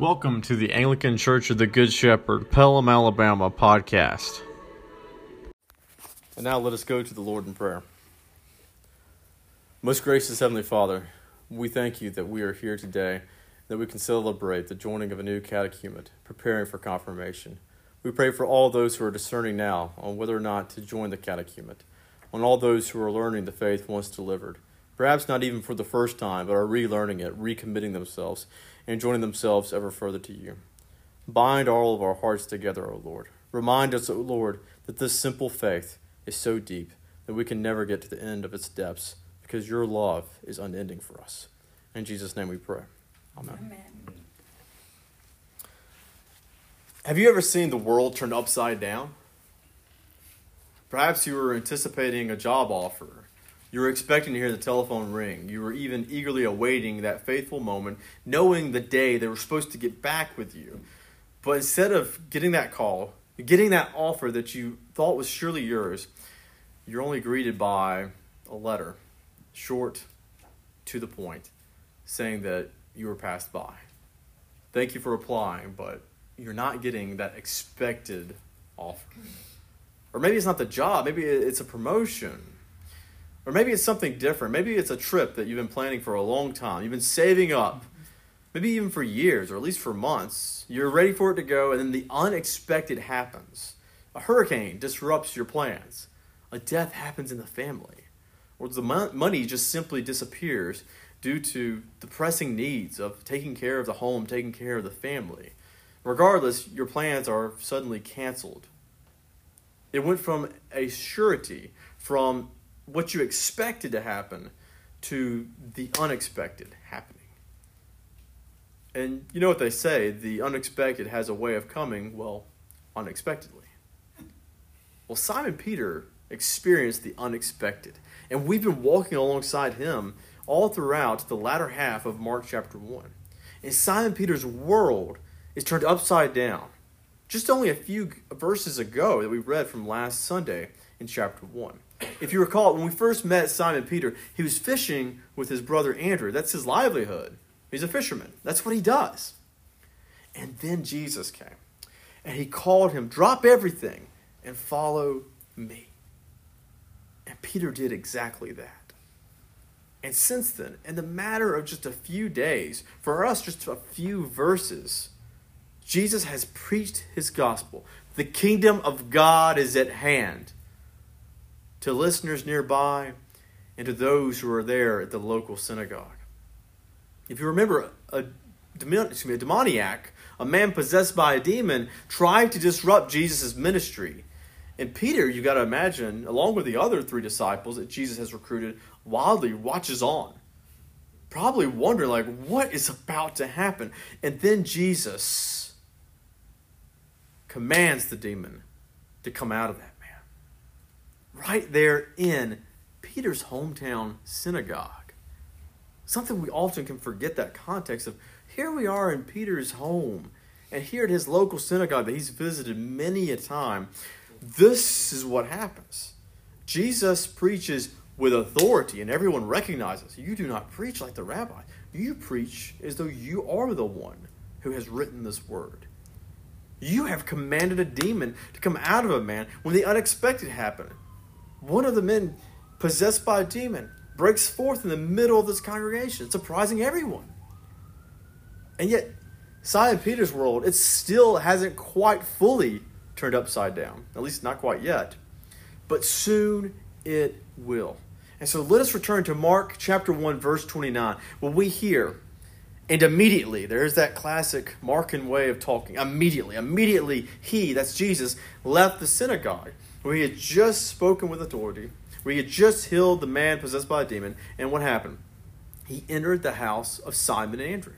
Welcome to the Anglican Church of the Good Shepherd, Pelham, Alabama podcast. And now let us go to the Lord in prayer. Most gracious Heavenly Father, we thank you that we are here today, that we can celebrate the joining of a new catechumen, preparing for confirmation. We pray for all those who are discerning now on whether or not to join the catechumen, on all those who are learning the faith once delivered, perhaps not even for the first time, but are relearning it, recommitting themselves, and joining themselves ever further to you. Bind all of our hearts together, O Lord. Remind us, O Lord, that this simple faith is so deep that we can never get to the end of its depths because your love is unending for us. In Jesus' name we pray. Amen. Amen. Have you ever seen the world turned upside down? Perhaps you were anticipating a job offer. You were expecting to hear the telephone ring. You were even eagerly awaiting that faithful moment, knowing the day they were supposed to get back with you. But instead of getting that call, getting that offer that you thought was surely yours, you're only greeted by a letter, short, to the point, saying that you were passed by. Thank you for applying, but you're not getting that expected offer. Or maybe it's not the job, maybe it's a promotion. Or maybe it's something different. Maybe it's a trip that you've been planning for a long time. You've been saving up, maybe even for years or at least for months. You're ready for it to go, and then the unexpected happens. A hurricane disrupts your plans, a death happens in the family, or the money just simply disappears due to the pressing needs of taking care of the home, taking care of the family. Regardless, your plans are suddenly canceled. It went from a surety, from what you expected to happen, to the unexpected happening. And you know what they say the unexpected has a way of coming, well, unexpectedly. Well, Simon Peter experienced the unexpected, and we've been walking alongside him all throughout the latter half of Mark chapter 1. And Simon Peter's world is turned upside down. Just only a few verses ago that we read from last Sunday in chapter 1. If you recall, when we first met Simon Peter, he was fishing with his brother Andrew. That's his livelihood. He's a fisherman, that's what he does. And then Jesus came, and he called him, Drop everything and follow me. And Peter did exactly that. And since then, in the matter of just a few days, for us, just a few verses, Jesus has preached his gospel. The kingdom of God is at hand to listeners nearby and to those who are there at the local synagogue. If you remember, a, me, a demoniac, a man possessed by a demon, tried to disrupt Jesus' ministry. And Peter, you got to imagine, along with the other three disciples that Jesus has recruited, wildly watches on, probably wondering, like, what is about to happen? And then Jesus commands the demon to come out of that. Right there in Peter's hometown synagogue. Something we often can forget that context of here we are in Peter's home and here at his local synagogue that he's visited many a time. This is what happens. Jesus preaches with authority, and everyone recognizes you do not preach like the rabbi. You preach as though you are the one who has written this word. You have commanded a demon to come out of a man when the unexpected happened. One of the men possessed by a demon breaks forth in the middle of this congregation, surprising everyone. And yet, Simon Peter's world, it still hasn't quite fully turned upside down, at least not quite yet. But soon it will. And so let us return to Mark chapter 1, verse 29, where we hear and immediately, there's that classic Markan way of talking. Immediately, immediately, he, that's Jesus, left the synagogue where he had just spoken with authority, where he had just healed the man possessed by a demon. And what happened? He entered the house of Simon and Andrew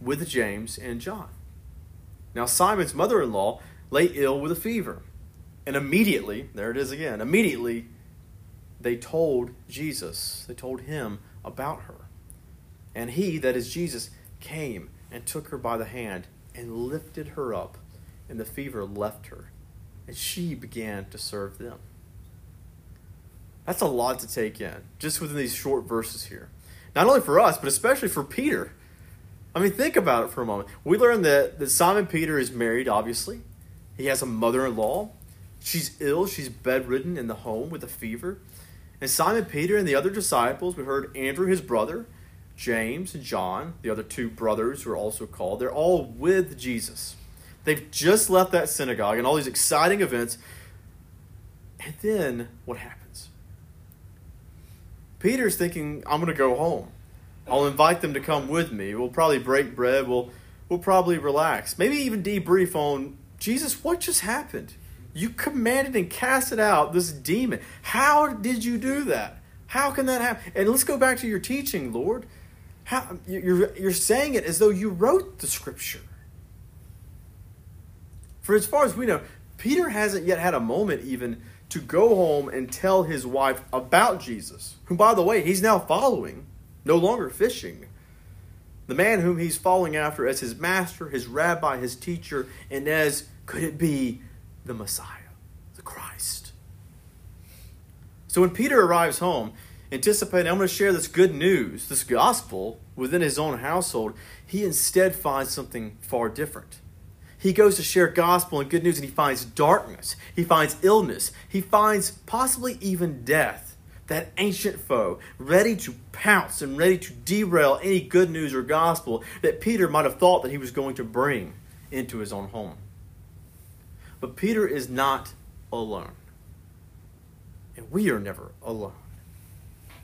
with James and John. Now, Simon's mother in law lay ill with a fever. And immediately, there it is again, immediately, they told Jesus, they told him about her. And he, that is Jesus, came and took her by the hand and lifted her up, and the fever left her, and she began to serve them. That's a lot to take in, just within these short verses here. Not only for us, but especially for Peter. I mean, think about it for a moment. We learn that, that Simon Peter is married, obviously. He has a mother in law. She's ill. She's bedridden in the home with a fever. And Simon Peter and the other disciples, we heard Andrew, his brother, James and John, the other two brothers who are also called, they're all with Jesus. They've just left that synagogue and all these exciting events. And then what happens? Peter's thinking, I'm going to go home. I'll invite them to come with me. We'll probably break bread. We'll, we'll probably relax. Maybe even debrief on Jesus, what just happened? You commanded and casted out this demon. How did you do that? How can that happen? And let's go back to your teaching, Lord. How, you're, you're saying it as though you wrote the scripture. For as far as we know, Peter hasn't yet had a moment even to go home and tell his wife about Jesus, whom, by the way, he's now following, no longer fishing. The man whom he's following after as his master, his rabbi, his teacher, and as, could it be, the Messiah, the Christ. So when Peter arrives home, anticipating I'm going to share this good news, this gospel within his own household, he instead finds something far different. He goes to share gospel and good news and he finds darkness, he finds illness, he finds possibly even death. That ancient foe, ready to pounce and ready to derail any good news or gospel that Peter might have thought that he was going to bring into his own home. But Peter is not alone. And we are never alone.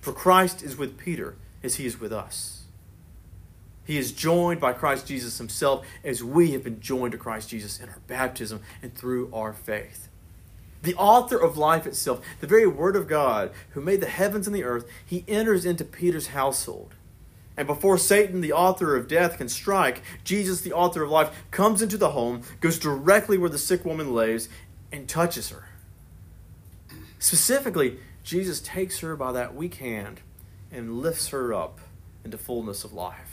For Christ is with Peter as he is with us. He is joined by Christ Jesus himself as we have been joined to Christ Jesus in our baptism and through our faith. The author of life itself, the very Word of God, who made the heavens and the earth, he enters into Peter's household. And before Satan, the author of death, can strike, Jesus, the author of life, comes into the home, goes directly where the sick woman lays, and touches her. Specifically, Jesus takes her by that weak hand and lifts her up into fullness of life.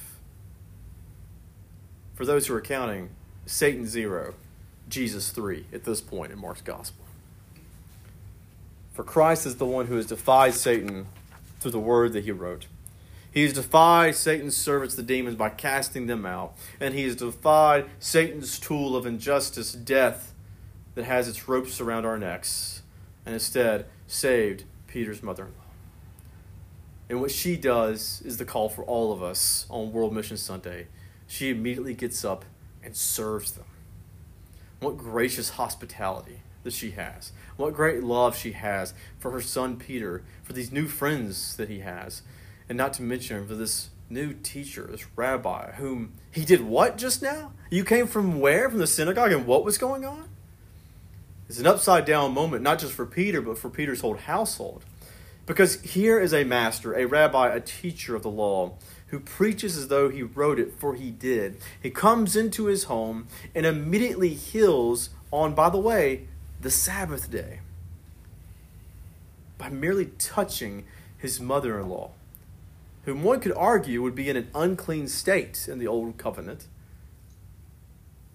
For those who are counting, Satan zero, Jesus three at this point in Mark's gospel. For Christ is the one who has defied Satan through the word that he wrote. He has defied Satan's servants, the demons, by casting them out. And he has defied Satan's tool of injustice, death, that has its ropes around our necks, and instead saved Peter's mother in law. And what she does is the call for all of us on World Mission Sunday. She immediately gets up and serves them. What gracious hospitality that she has. What great love she has for her son Peter, for these new friends that he has, and not to mention for this new teacher, this rabbi, whom he did what just now? You came from where? From the synagogue, and what was going on? It's an upside down moment, not just for Peter, but for Peter's whole household. Because here is a master, a rabbi, a teacher of the law, who preaches as though he wrote it, for he did. He comes into his home and immediately heals on, by the way, the Sabbath day by merely touching his mother in law, whom one could argue would be in an unclean state in the Old Covenant.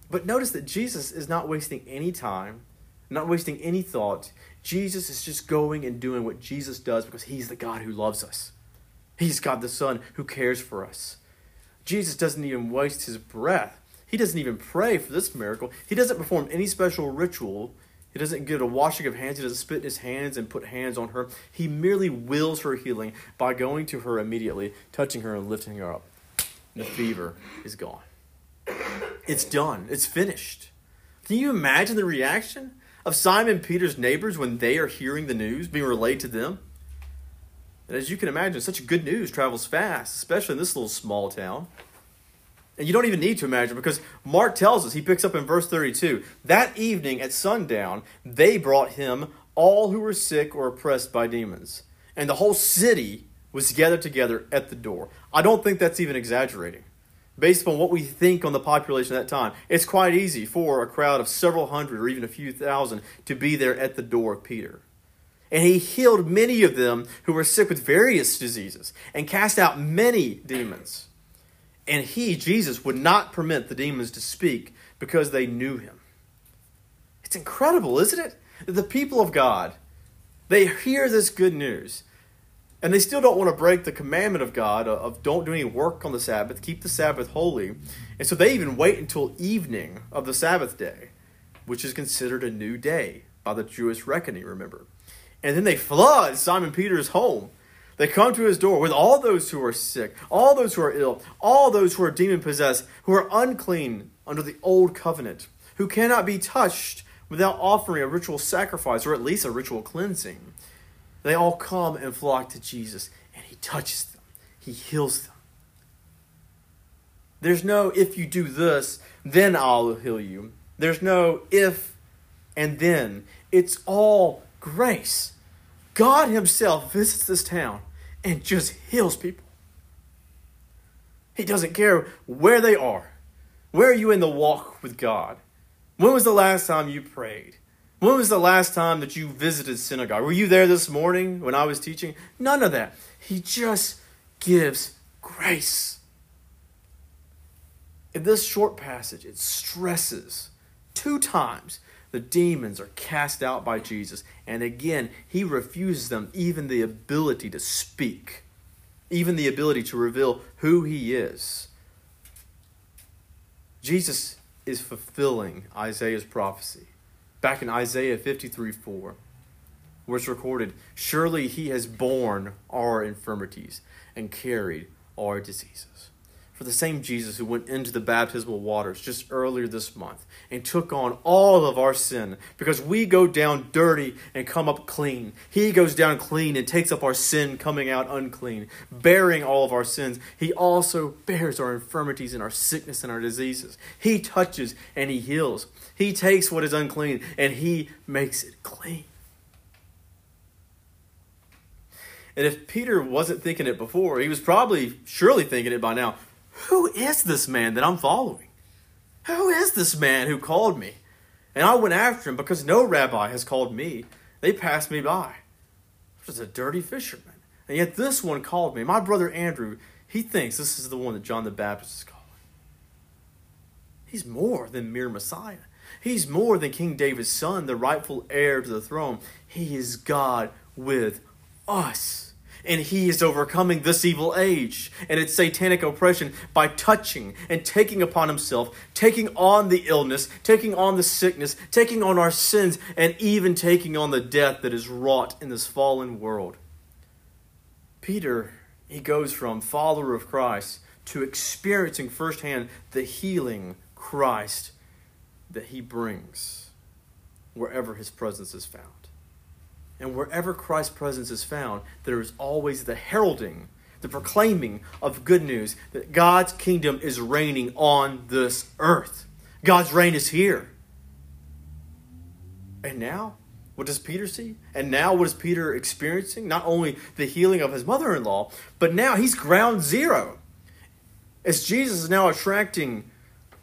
But notice that Jesus is not wasting any time not wasting any thought. Jesus is just going and doing what Jesus does because he's the God who loves us. He's God the Son who cares for us. Jesus doesn't even waste his breath. He doesn't even pray for this miracle. He doesn't perform any special ritual. He doesn't get a washing of hands. He doesn't spit in his hands and put hands on her. He merely wills her healing by going to her immediately, touching her, and lifting her up. The fever is gone. It's done. It's finished. Can you imagine the reaction? of Simon Peter's neighbors when they are hearing the news being relayed to them. And as you can imagine, such good news travels fast, especially in this little small town. And you don't even need to imagine because Mark tells us, he picks up in verse 32 that evening at sundown, they brought him all who were sick or oppressed by demons. And the whole city was gathered together at the door. I don't think that's even exaggerating based upon what we think on the population at that time, it's quite easy for a crowd of several hundred or even a few thousand to be there at the door of Peter. And he healed many of them who were sick with various diseases and cast out many demons. And he, Jesus, would not permit the demons to speak because they knew him. It's incredible, isn't it? That the people of God, they hear this good news And they still don't want to break the commandment of God of don't do any work on the Sabbath, keep the Sabbath holy. And so they even wait until evening of the Sabbath day, which is considered a new day by the Jewish reckoning, remember. And then they flood Simon Peter's home. They come to his door with all those who are sick, all those who are ill, all those who are demon possessed, who are unclean under the old covenant, who cannot be touched without offering a ritual sacrifice or at least a ritual cleansing. They all come and flock to Jesus, and he touches them, he heals them. There's no if you do this, then I'll heal you. There's no if and then. It's all grace. God Himself visits this town and just heals people. He doesn't care where they are. Where are you in the walk with God? When was the last time you prayed? When was the last time that you visited synagogue? Were you there this morning when I was teaching? None of that. He just gives grace. In this short passage, it stresses two times the demons are cast out by Jesus. And again, he refuses them even the ability to speak, even the ability to reveal who he is. Jesus is fulfilling Isaiah's prophecy. Back in Isaiah 53 4, where it's recorded, Surely he has borne our infirmities and carried our diseases for the same Jesus who went into the baptismal waters just earlier this month and took on all of our sin because we go down dirty and come up clean. He goes down clean and takes up our sin, coming out unclean, bearing all of our sins. He also bears our infirmities and our sickness and our diseases. He touches and he heals. He takes what is unclean and he makes it clean. And if Peter wasn't thinking it before, he was probably surely thinking it by now. Who is this man that I'm following? Who is this man who called me? And I went after him because no rabbi has called me. They passed me by. Just a dirty fisherman. And yet this one called me. My brother Andrew, he thinks this is the one that John the Baptist is calling. He's more than mere Messiah. He's more than King David's son, the rightful heir to the throne. He is God with us and he is overcoming this evil age and its satanic oppression by touching and taking upon himself, taking on the illness, taking on the sickness, taking on our sins, and even taking on the death that is wrought in this fallen world. Peter, he goes from follower of Christ to experiencing firsthand the healing Christ that he brings wherever his presence is found. And wherever Christ's presence is found, there is always the heralding, the proclaiming of good news that God's kingdom is reigning on this earth. God's reign is here. And now, what does Peter see? And now, what is Peter experiencing? Not only the healing of his mother in law, but now he's ground zero. As Jesus is now attracting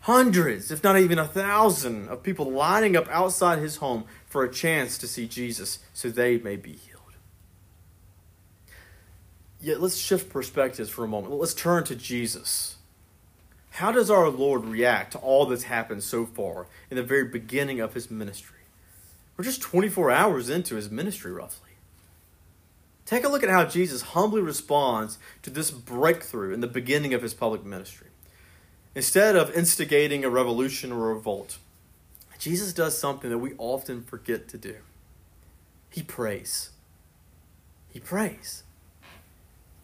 hundreds, if not even a thousand, of people lining up outside his home for a chance to see Jesus so they may be healed. Yet let's shift perspectives for a moment. Let's turn to Jesus. How does our Lord react to all that's happened so far in the very beginning of his ministry? We're just 24 hours into his ministry, roughly. Take a look at how Jesus humbly responds to this breakthrough in the beginning of his public ministry. Instead of instigating a revolution or a revolt, Jesus does something that we often forget to do. He prays. He prays.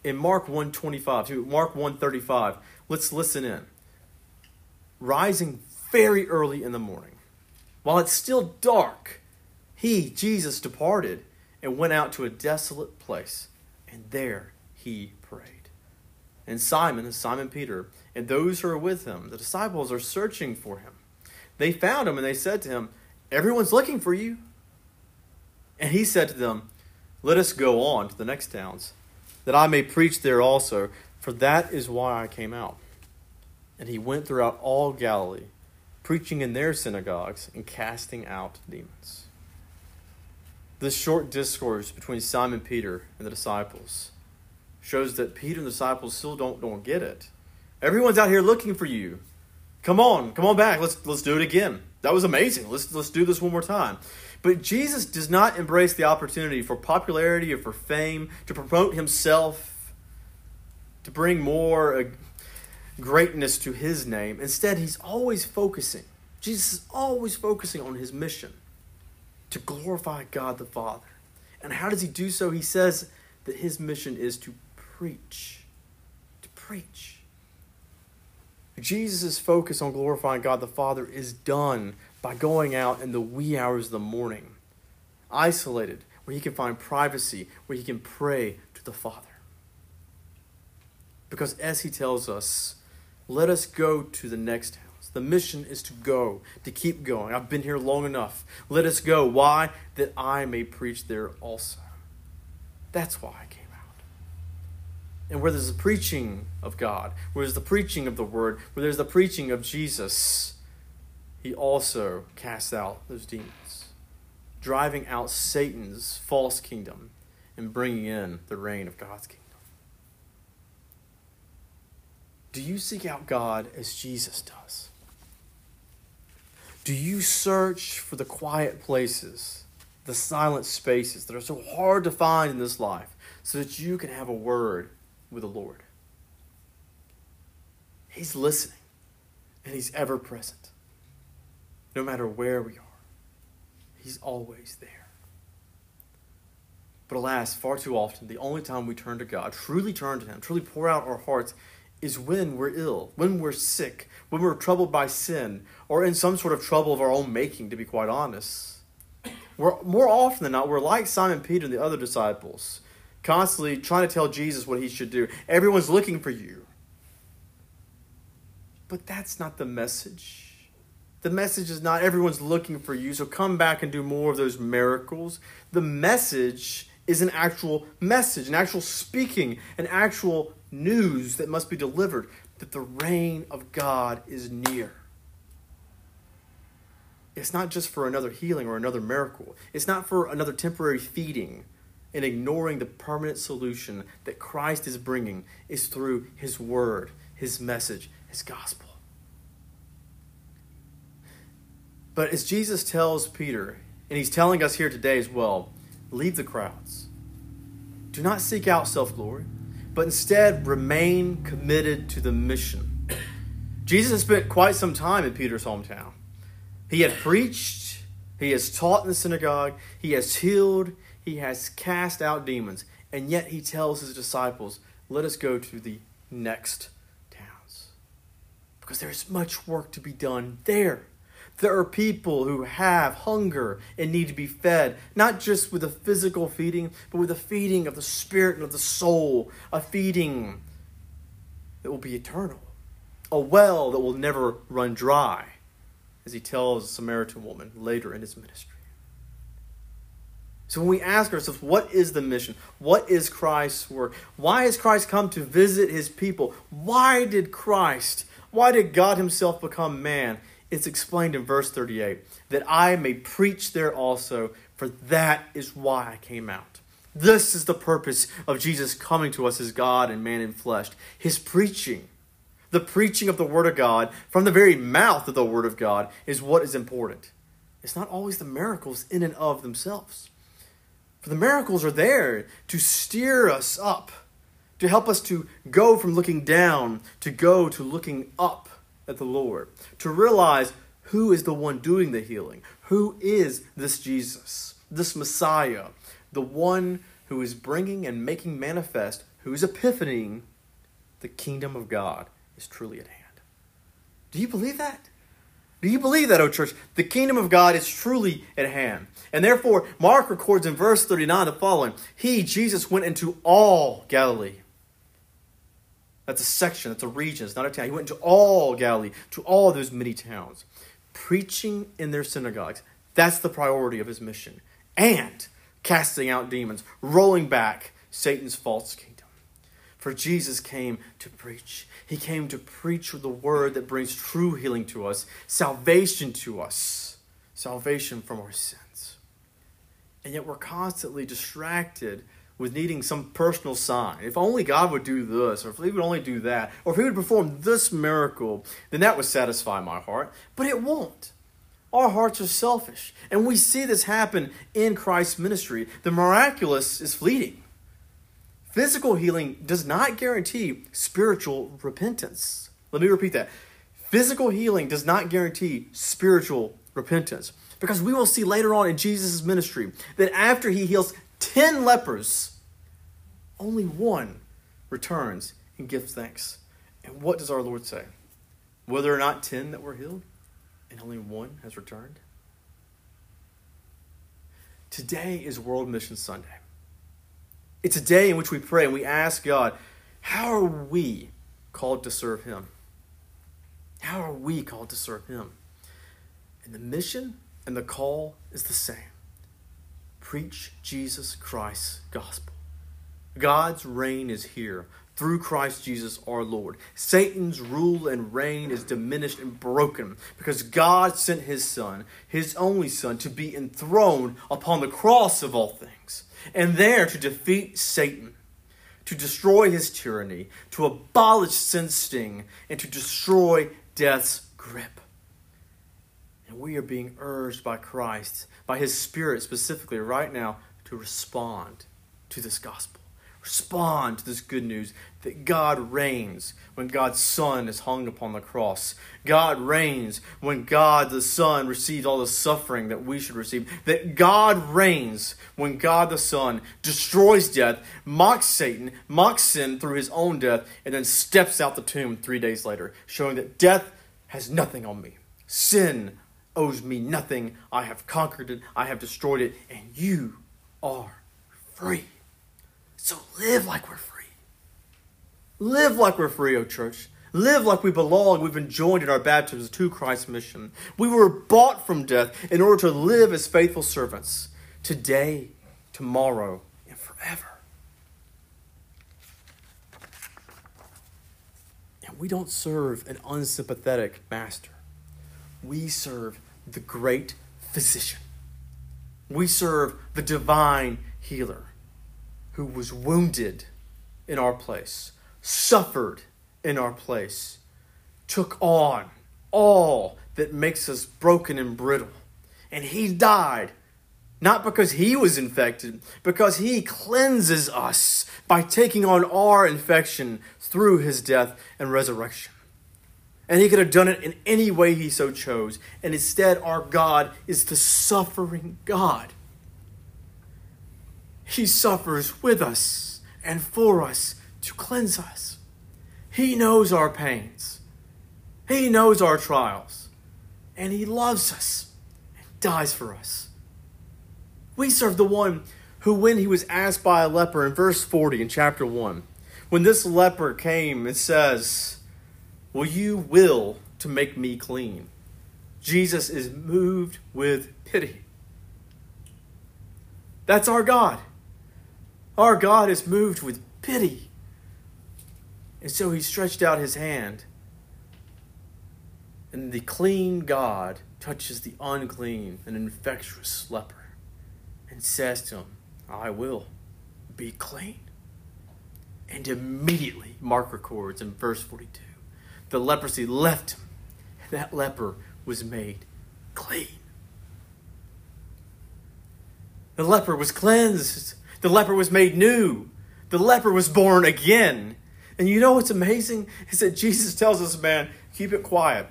In Mark 125, to Mark 135, let's listen in. Rising very early in the morning, while it's still dark, he, Jesus, departed and went out to a desolate place, and there he. And Simon, Simon Peter, and those who are with him, the disciples, are searching for him. They found him and they said to him, Everyone's looking for you. And he said to them, Let us go on to the next towns, that I may preach there also, for that is why I came out. And he went throughout all Galilee, preaching in their synagogues and casting out demons. This short discourse between Simon Peter and the disciples shows that Peter and the disciples still don't, don't get it. Everyone's out here looking for you. Come on, come on back. Let's let's do it again. That was amazing. Let's let's do this one more time. But Jesus does not embrace the opportunity for popularity or for fame, to promote himself, to bring more uh, greatness to his name. Instead, he's always focusing. Jesus is always focusing on his mission to glorify God the Father. And how does he do so? He says that his mission is to preach. To preach. Jesus' focus on glorifying God the Father is done by going out in the wee hours of the morning, isolated, where he can find privacy, where he can pray to the Father. Because as he tells us, let us go to the next house. The mission is to go, to keep going. I've been here long enough. Let us go. Why? That I may preach there also. That's why I came and where there's the preaching of God, where there's the preaching of the Word, where there's the preaching of Jesus, He also casts out those demons, driving out Satan's false kingdom and bringing in the reign of God's kingdom. Do you seek out God as Jesus does? Do you search for the quiet places, the silent spaces that are so hard to find in this life, so that you can have a word with the Lord. He's listening and He's ever present. No matter where we are, He's always there. But alas, far too often, the only time we turn to God, truly turn to Him, truly pour out our hearts, is when we're ill, when we're sick, when we're troubled by sin, or in some sort of trouble of our own making, to be quite honest. We're, more often than not, we're like Simon Peter and the other disciples constantly trying to tell Jesus what he should do. Everyone's looking for you. But that's not the message. The message is not everyone's looking for you, so come back and do more of those miracles. The message is an actual message, an actual speaking, an actual news that must be delivered that the reign of God is near. It's not just for another healing or another miracle. It's not for another temporary feeding and ignoring the permanent solution that Christ is bringing is through his word, his message, his gospel. But as Jesus tells Peter, and he's telling us here today as well, leave the crowds. Do not seek out self glory, but instead remain committed to the mission. Jesus has spent quite some time in Peter's hometown. He had preached, he has taught in the synagogue, he has healed, he has cast out demons, and yet he tells his disciples, Let us go to the next towns. Because there is much work to be done there. There are people who have hunger and need to be fed, not just with a physical feeding, but with a feeding of the spirit and of the soul, a feeding that will be eternal, a well that will never run dry, as he tells a Samaritan woman later in his ministry. So when we ask ourselves, what is the mission? What is Christ's work? Why has Christ come to visit his people? Why did Christ, why did God himself become man? It's explained in verse 38 that I may preach there also, for that is why I came out. This is the purpose of Jesus coming to us as God and man in flesh. His preaching, the preaching of the Word of God from the very mouth of the Word of God, is what is important. It's not always the miracles in and of themselves. For the miracles are there to steer us up, to help us to go from looking down to go to looking up at the Lord, to realize who is the one doing the healing, who is this Jesus, this Messiah, the one who is bringing and making manifest, who is epiphanying the kingdom of God is truly at hand. Do you believe that? Do you believe that, O church? The kingdom of God is truly at hand. And therefore, Mark records in verse 39 the following He, Jesus, went into all Galilee. That's a section, that's a region, it's not a town. He went into all Galilee, to all those many towns, preaching in their synagogues. That's the priority of his mission. And casting out demons, rolling back Satan's false kingdom. For Jesus came to preach. He came to preach the word that brings true healing to us, salvation to us, salvation from our sins. And yet we're constantly distracted with needing some personal sign. If only God would do this, or if He would only do that, or if He would perform this miracle, then that would satisfy my heart. But it won't. our hearts are selfish. And we see this happen in Christ's ministry. The miraculous is fleeting. Physical healing does not guarantee spiritual repentance. Let me repeat that. Physical healing does not guarantee spiritual repentance. Because we will see later on in Jesus' ministry that after he heals 10 lepers, only one returns and gives thanks. And what does our Lord say? Whether or not 10 that were healed and only one has returned? Today is World Mission Sunday. It's a day in which we pray and we ask God, how are we called to serve Him? How are we called to serve Him? And the mission and the call is the same preach Jesus Christ's gospel. God's reign is here through Christ Jesus our Lord. Satan's rule and reign is diminished and broken because God sent his Son, his only Son, to be enthroned upon the cross of all things and there to defeat Satan, to destroy his tyranny, to abolish sin's sting, and to destroy death's grip. And we are being urged by Christ, by his Spirit specifically right now, to respond to this gospel respond to this good news that God reigns when God's Son is hung upon the cross. God reigns when God the Son receives all the suffering that we should receive. That God reigns when God the Son destroys death, mocks Satan, mocks sin through his own death, and then steps out the tomb three days later, showing that death has nothing on me. Sin owes me nothing. I have conquered it, I have destroyed it, and you are free. So live like we're free. Live like we're free, O church. Live like we belong. We've been joined in our baptism to Christ's mission. We were bought from death in order to live as faithful servants today, tomorrow, and forever. And we don't serve an unsympathetic master. We serve the great physician. We serve the divine healer who was wounded in our place, suffered in our place, took on all that makes us broken and brittle. And he died not because he was infected, because he cleanses us by taking on our infection through his death and resurrection. And he could have done it in any way he so chose. And instead, our God is the suffering God. He suffers with us and for us to cleanse us. He knows our pains. He knows our trials. And He loves us and dies for us. We serve the one who, when he was asked by a leper in verse 40 in chapter 1, when this leper came, it says, Will you will to make me clean? Jesus is moved with pity. That's our God. Our God is moved with pity. And so he stretched out his hand. And the clean God touches the unclean and infectious leper and says to him, I will be clean. And immediately, Mark records in verse 42, the leprosy left him, and that leper was made clean. The leper was cleansed the leper was made new. The leper was born again. And you know what's amazing? Is that Jesus tells us, man, keep it quiet.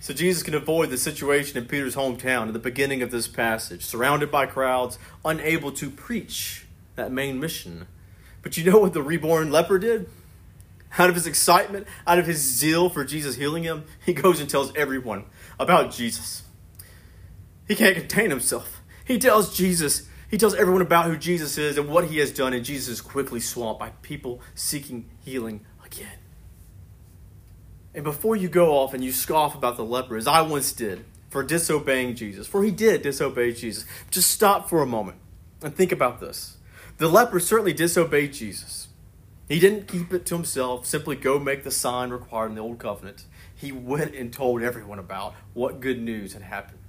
So Jesus can avoid the situation in Peter's hometown at the beginning of this passage, surrounded by crowds, unable to preach that main mission. But you know what the reborn leper did? Out of his excitement, out of his zeal for Jesus healing him, he goes and tells everyone about Jesus. He can't contain himself. He tells Jesus he tells everyone about who Jesus is and what he has done, and Jesus is quickly swamped by people seeking healing again. And before you go off and you scoff about the leper, as I once did, for disobeying Jesus, for he did disobey Jesus, just stop for a moment and think about this. The leper certainly disobeyed Jesus. He didn't keep it to himself, simply go make the sign required in the old covenant. He went and told everyone about what good news had happened.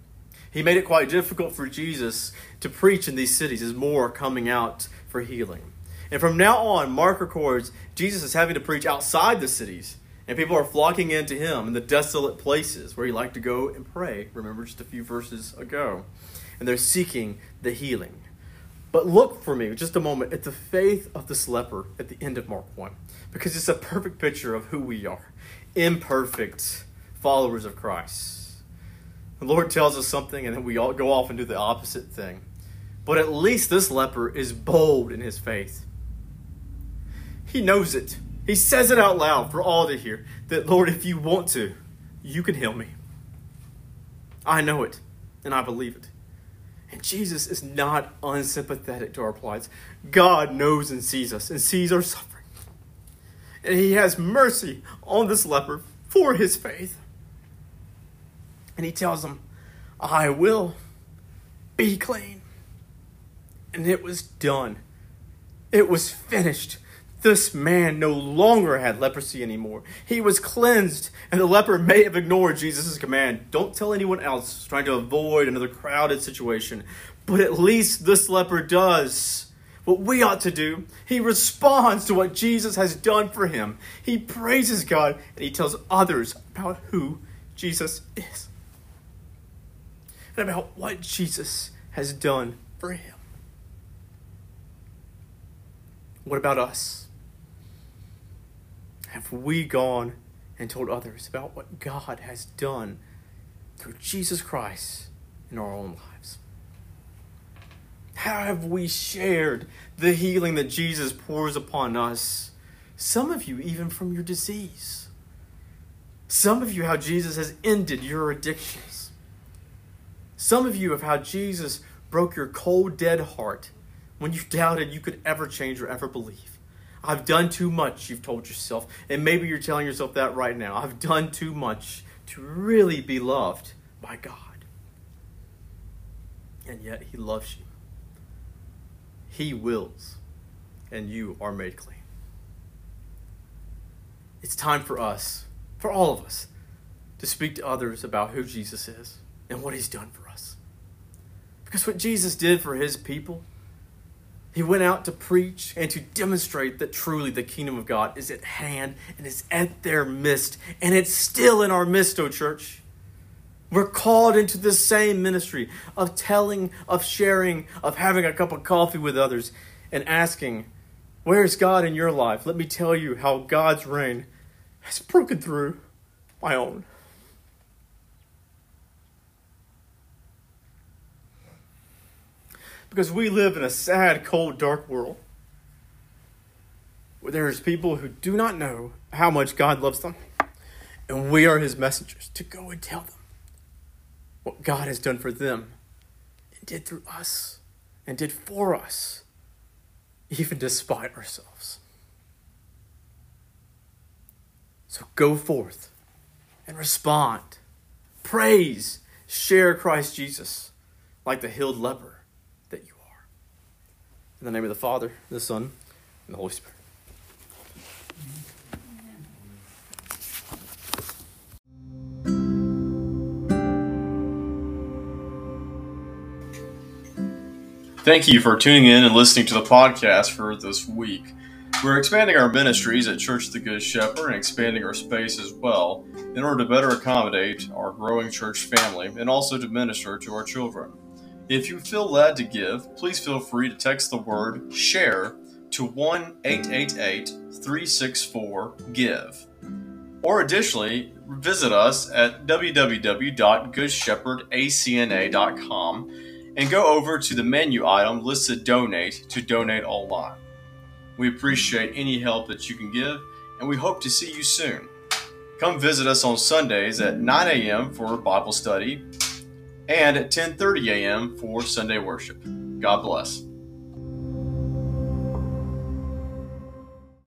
He made it quite difficult for Jesus to preach in these cities as more are coming out for healing. And from now on, Mark records Jesus is having to preach outside the cities And people are flocking into him in the desolate places where he liked to go and pray. Remember just a few verses ago. And they're seeking the healing. But look for me just a moment at the faith of this leper at the end of Mark 1, because it's a perfect picture of who we are imperfect followers of Christ. The Lord tells us something, and then we all go off and do the opposite thing. But at least this leper is bold in his faith. He knows it. He says it out loud for all to hear that, Lord, if you want to, you can heal me. I know it, and I believe it. And Jesus is not unsympathetic to our plights. God knows and sees us and sees our suffering. And he has mercy on this leper for his faith. And he tells him, I will be clean. And it was done. It was finished. This man no longer had leprosy anymore. He was cleansed, and the leper may have ignored Jesus' command don't tell anyone else, trying to avoid another crowded situation. But at least this leper does what we ought to do. He responds to what Jesus has done for him. He praises God, and he tells others about who Jesus is and about what Jesus has done for him. What about us? have we gone and told others about what God has done through Jesus Christ in our own lives? How have we shared the healing that Jesus pours upon us? Some of you, even from your disease. Some of you, how Jesus has ended your addictions. Some of you, of how Jesus broke your cold, dead heart when you doubted you could ever change or ever believe. I've done too much, you've told yourself. And maybe you're telling yourself that right now. I've done too much to really be loved by God. And yet, He loves you. He wills, and you are made clean. It's time for us, for all of us, to speak to others about who Jesus is and what He's done for us. Because what Jesus did for His people he went out to preach and to demonstrate that truly the kingdom of God is at hand and is at their midst. And it's still in our midst, O church. We're called into the same ministry of telling, of sharing, of having a cup of coffee with others and asking, Where's God in your life? Let me tell you how God's reign has broken through my own. Because we live in a sad, cold, dark world where there's people who do not know how much God loves them. And we are his messengers to go and tell them what God has done for them and did through us and did for us, even despite ourselves. So go forth and respond, praise, share Christ Jesus like the healed leper in the name of the Father, the Son, and the Holy Spirit. Thank you for tuning in and listening to the podcast for this week. We're expanding our ministries at Church of the Good Shepherd and expanding our space as well in order to better accommodate our growing church family and also to minister to our children. If you feel led to give, please feel free to text the word SHARE to 1 888 364 GIVE. Or additionally, visit us at www.goodshepherdacna.com and go over to the menu item listed Donate to donate online. We appreciate any help that you can give, and we hope to see you soon. Come visit us on Sundays at 9 a.m. for Bible study and at 10:30 a.m. for Sunday worship. God bless.